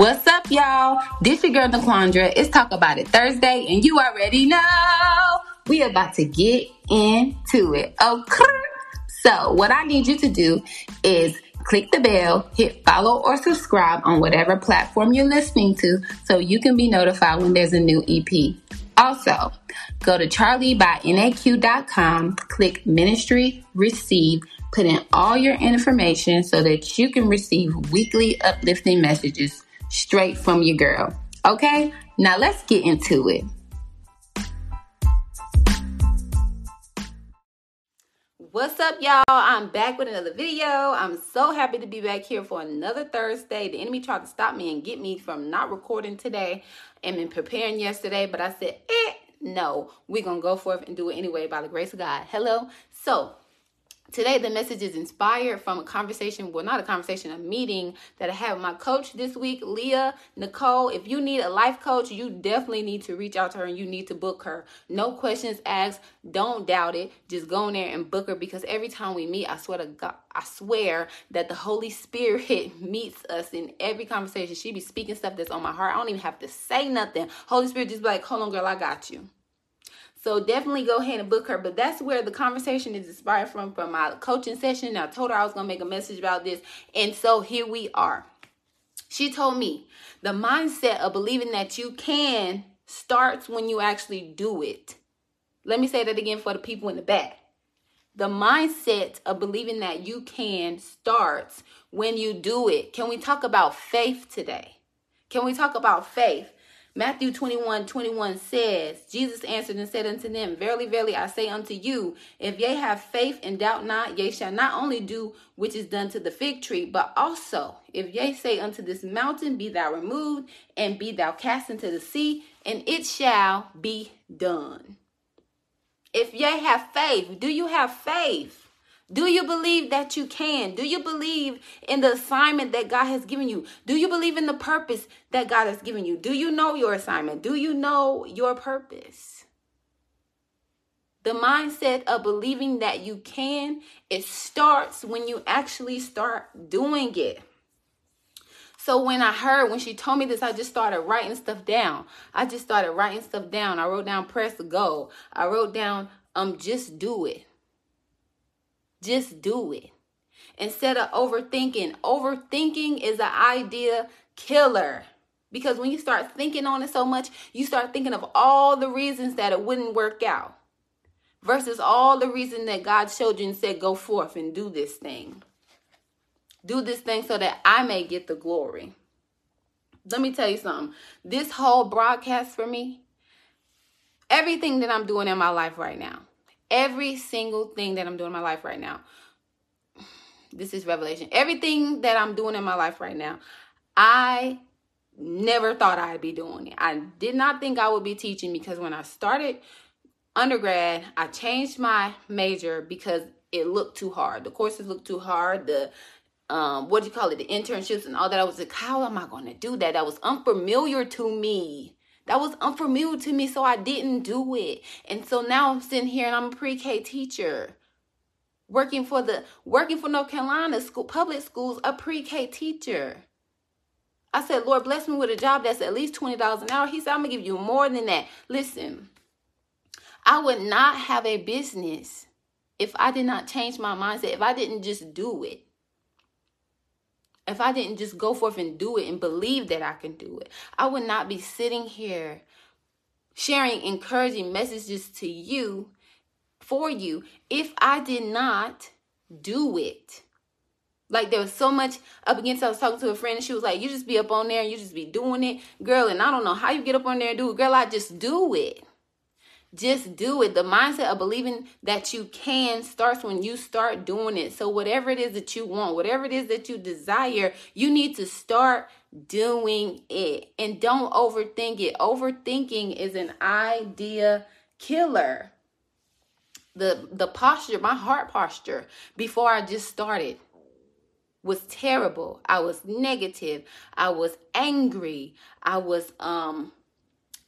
What's up, y'all? This your girl Naquandra. It's Talk About It Thursday, and you already know we about to get into it. Okay. So, what I need you to do is click the bell, hit follow or subscribe on whatever platform you're listening to so you can be notified when there's a new EP. Also, go to charliebynaq.com, click ministry, receive, put in all your information so that you can receive weekly uplifting messages straight from your girl. Okay, now let's get into it. What's up, y'all? I'm back with another video. I'm so happy to be back here for another Thursday. The enemy tried to stop me and get me from not recording today and been preparing yesterday, but I said, eh, no, we're gonna go forth and do it anyway by the grace of God. Hello. So Today, the message is inspired from a conversation, well, not a conversation, a meeting that I had with my coach this week, Leah Nicole. If you need a life coach, you definitely need to reach out to her and you need to book her. No questions asked. Don't doubt it. Just go in there and book her because every time we meet, I swear to God, I swear that the Holy Spirit meets us in every conversation. She be speaking stuff that's on my heart. I don't even have to say nothing. Holy Spirit just be like, hold on, girl, I got you. So definitely go ahead and book her. But that's where the conversation is inspired from from my coaching session. I told her I was gonna make a message about this. And so here we are. She told me the mindset of believing that you can starts when you actually do it. Let me say that again for the people in the back. The mindset of believing that you can starts when you do it. Can we talk about faith today? Can we talk about faith? Matthew 21 21 says, Jesus answered and said unto them, Verily, verily, I say unto you, if ye have faith and doubt not, ye shall not only do which is done to the fig tree, but also, if ye say unto this mountain, Be thou removed, and be thou cast into the sea, and it shall be done. If ye have faith, do you have faith? Do you believe that you can? Do you believe in the assignment that God has given you? Do you believe in the purpose that God has given you? Do you know your assignment? Do you know your purpose? The mindset of believing that you can, it starts when you actually start doing it. So when I heard, when she told me this, I just started writing stuff down. I just started writing stuff down. I wrote down press go. I wrote down um just do it. Just do it. Instead of overthinking, overthinking is an idea killer. Because when you start thinking on it so much, you start thinking of all the reasons that it wouldn't work out versus all the reason that God showed you and said, go forth and do this thing. Do this thing so that I may get the glory. Let me tell you something. This whole broadcast for me, everything that I'm doing in my life right now, Every single thing that I'm doing in my life right now. This is revelation. Everything that I'm doing in my life right now, I never thought I'd be doing it. I did not think I would be teaching because when I started undergrad, I changed my major because it looked too hard. The courses looked too hard. The um, what do you call it? The internships and all that. I was like, how am I going to do that? That was unfamiliar to me. That was unfamiliar to me, so I didn't do it. And so now I'm sitting here and I'm a pre-K teacher. Working for the working for North Carolina school public schools, a pre-K teacher. I said, Lord, bless me with a job that's at least $20 an hour. He said, I'm gonna give you more than that. Listen, I would not have a business if I did not change my mindset, if I didn't just do it if I didn't just go forth and do it and believe that I can do it, I would not be sitting here sharing encouraging messages to you for you if I did not do it. Like there was so much up against. I was talking to a friend and she was like, "You just be up on there and you just be doing it, girl." And I don't know how you get up on there and do it, girl. I just do it. Just do it. The mindset of believing that you can starts when you start doing it. So, whatever it is that you want, whatever it is that you desire, you need to start doing it. And don't overthink it. Overthinking is an idea killer. The the posture, my heart posture before I just started was terrible. I was negative. I was angry. I was um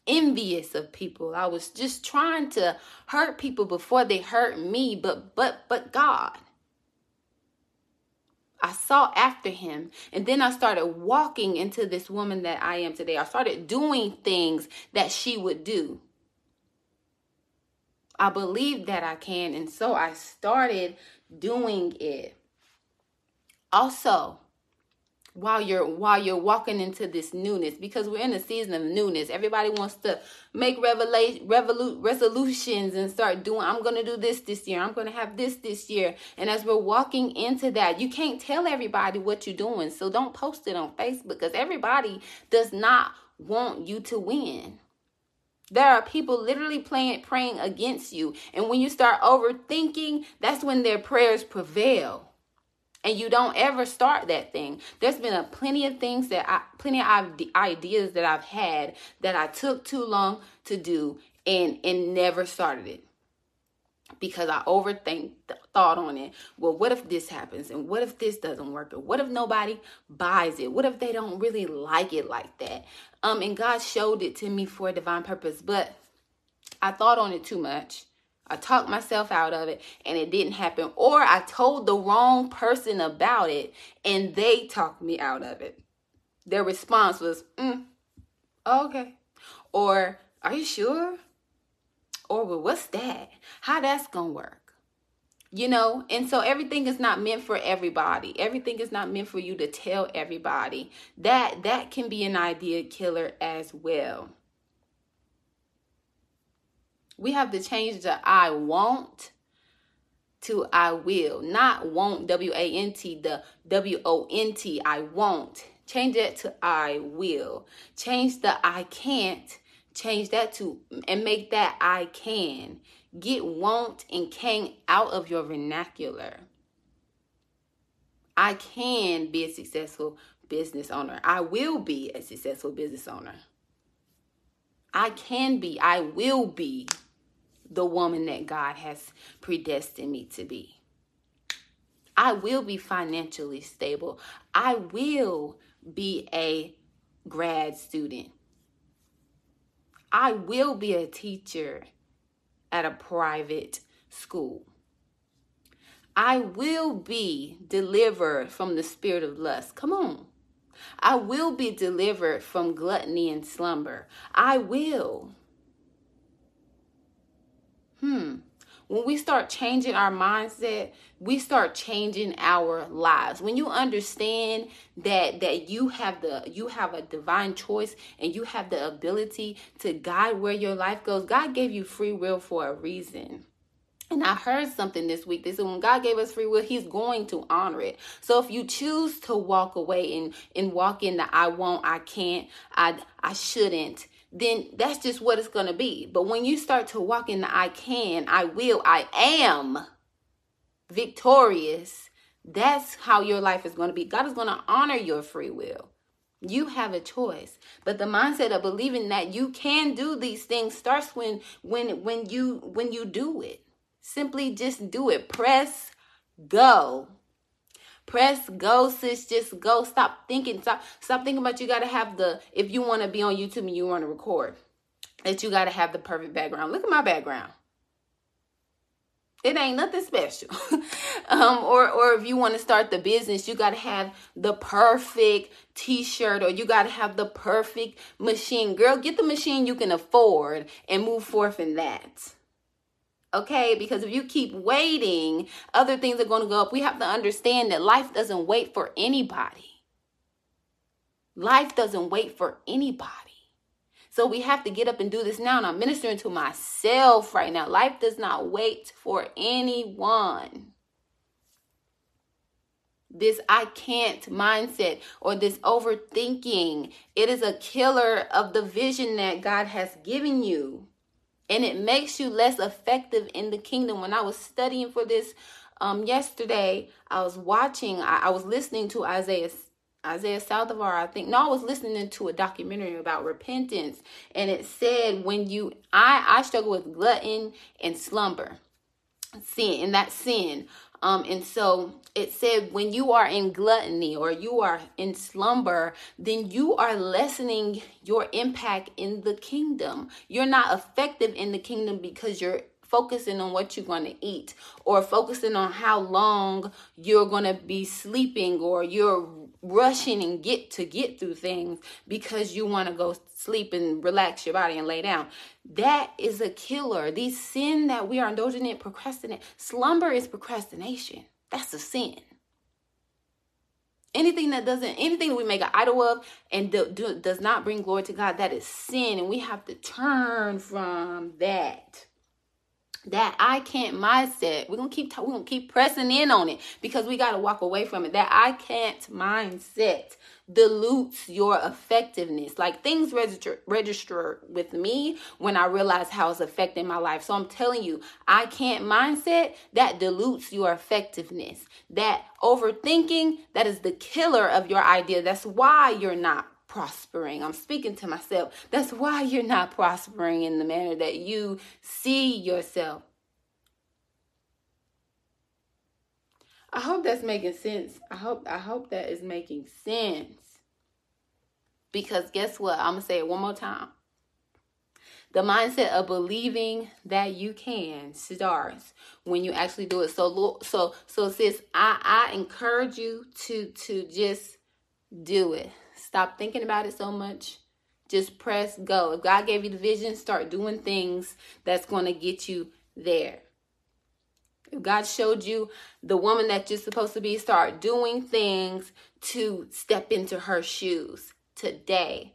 envious of people. I was just trying to hurt people before they hurt me, but but but God. I sought after him. And then I started walking into this woman that I am today. I started doing things that she would do. I believed that I can. And so I started doing it. Also, while you're while you're walking into this newness because we're in a season of newness. Everybody wants to make revelation revolu- resolutions and start doing i'm to do this this year. I'm to have this this year. And as we're walking into that you can't tell everybody what you're doing. So don't post it on facebook because everybody does not want you to win. There are people literally playing praying against you. And when you start overthinking that's when their prayers prevail and you don't ever start that thing. There's been a plenty of things that I, plenty of ideas that I've had that I took too long to do and and never started it because I overthink thought on it. Well, what if this happens? And what if this doesn't work? Or what if nobody buys it? What if they don't really like it like that? Um, and God showed it to me for a divine purpose, but I thought on it too much. I talked myself out of it and it didn't happen. Or I told the wrong person about it and they talked me out of it. Their response was, mm, okay. Or, are you sure? Or, well, what's that? How that's going to work? You know, and so everything is not meant for everybody. Everything is not meant for you to tell everybody. That that can be an idea killer as well we have to change the I want to I will. Not want, W A N T, the W O N T, I won't. Change that to I will. Change the I can't. Change that to and make that I can. Get won't and can out of your vernacular. I can be a successful business owner. I will be a successful business owner. I can be, I will be the woman that God has predestined me to be. I will be financially stable. I will be a grad student. I will be a teacher at a private school. I will be delivered from the spirit of lust. Come on. I will be delivered from gluttony and slumber. I will. Hmm, when we start changing our mindset we start changing our lives. When you understand that that you have the you have a divine choice and you have the ability to guide where your life goes god gave you free will for a reason and I heard something this week. They said when God gave us free will, He's going to honor it. So if you choose to walk away and, and walk in the I won't, I can't, I I shouldn't, then that's just what it's going to be. But when you start to walk in the I can, I will, I am victorious, that's how your life is going to be. God is going to honor your free will. You have a choice. But the mindset of believing that you can do these things starts when when when you when you do it. Simply just do it. Press go. Press go, sis. Just go. Stop thinking. Stop. Stop thinking about you. Got to have the. If you want to be on YouTube and you want to record, that you got to have the perfect background. Look at my background. It ain't nothing special. um, or or if you want to start the business, you got to have the perfect t-shirt or you got to have the perfect machine. Girl, get the machine you can afford and move forth in that okay? Because if you keep waiting, other things are going to go up. We have to understand that life doesn't wait for anybody. Life doesn't wait for anybody. So we have to get up and do this now. And I'm ministering to myself right now. Life does not wait for anyone. This I can't mindset or this overthinking, it is a killer of the vision that God has given you and it makes you less effective in the kingdom. When I was studying for this um, yesterday, I was watching, I, I was listening to Isaiah Isaiah Saldivar, I think. No, I was listening to a documentary about repentance, and it said when you, I, I struggle with glutton and slumber, sin, and that sin. Um, and so it said when you are in gluttony or you are in slumber, then you are lessening your impact in the kingdom. You're not effective in the kingdom because you're focusing on what you're going to eat or focusing on how long you're going to be sleeping or you're rushing and get to get through things because you want to go sleep and relax your body and lay down. That is a killer. These sin that we are indulging in, procrastinate. Slumber is procrastination. That's a sin. Anything that doesn't, anything that we make an idol of and do, do, does not bring glory to God, that is sin. And we have to turn from that that I can't mindset. We're gonna keep we're gonna keep pressing in on it because we gotta walk away from it. That I can't mindset dilutes your effectiveness. Like things register register with me when I realize how it's affecting my life. So I'm telling you, I can't mindset that dilutes your effectiveness. That overthinking that is the killer of your idea. That's why you're not prospering. I'm speaking to myself. That's why you're not prospering in the manner that you see yourself. I hope that's making sense. I hope I hope that is making sense. Because guess what? I'm going to say it one more time. The mindset of believing that you can starts when you actually do it. So so so sis, I I encourage you to to just do it Stop thinking about it so much. Just press go. If God gave you the vision, start doing things that's going to get you there. If God showed you the woman that you're supposed to be, start doing things to step into her shoes today.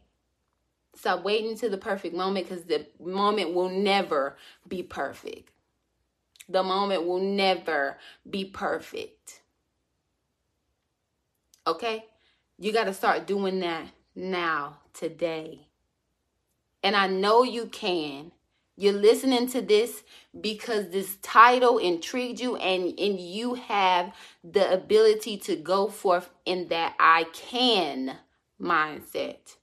Stop waiting to the perfect moment because the moment will never be perfect. The moment will never be perfect. Okay? You got to start doing that now, today. And I know you can. You're listening to this because this title intrigued you and, and you have the ability to go forth in that I can mindset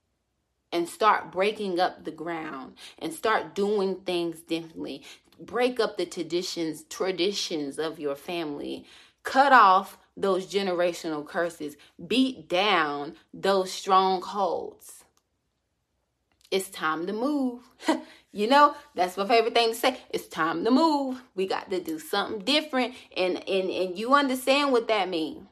and start breaking up the ground and start doing things differently. Break up the traditions, traditions of your family. Cut off those generational curses, beat down those strongholds. It's time to move. you know, that's my favorite thing to say. It's time to move. We got to do something different. And and and you understand what that means.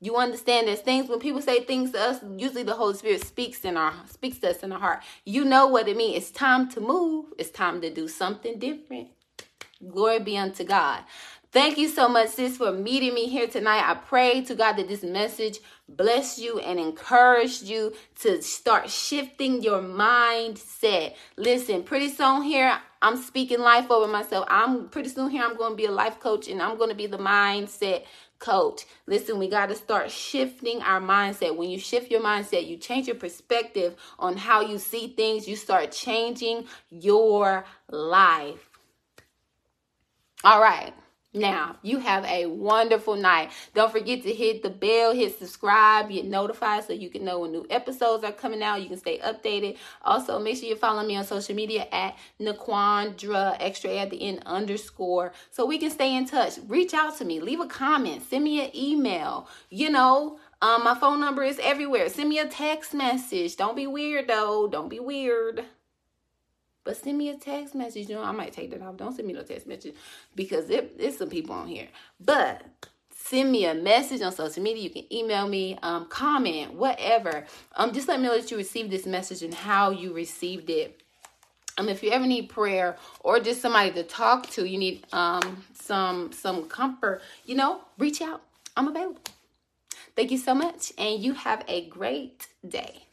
You understand there's things when people say things to us, usually the Holy Spirit speaks in our speaks to us in our heart. You know what it means. It's time to move. It's time to do something different. Glory be unto God. Thank you so much, sis, for meeting me here tonight. I pray to God that this message bless you and encouraged you to start shifting your mindset. Listen, pretty soon here, I'm speaking life over myself. I'm pretty soon here, I'm going to be a life coach and I'm going to be the mindset coach. Listen, we got to start shifting our mindset. When you shift your mindset, you change your perspective on how you see things, you start changing your life. All right. Now, you have a wonderful night. Don't forget to hit the bell, hit subscribe, get notified so you can know when new episodes are coming out. You can stay updated. Also, make sure you follow me on social media at Naquandra, extra at the end underscore, so we can stay in touch. Reach out to me, leave a comment, send me an email. You know, um, my phone number is everywhere. Send me a text message. Don't be weird though. Don't be weird. But send me a text message. You know, I might take that off. Don't send me no text message because it, there's some people on here. But send me a message on social media. You can email me, um, comment, whatever. Um, just let me know that you received this message and how you received it. Um, if you ever need prayer or just somebody to talk to, you need um some some comfort, you know, reach out. I'm available. Thank you so much, and you have a great day.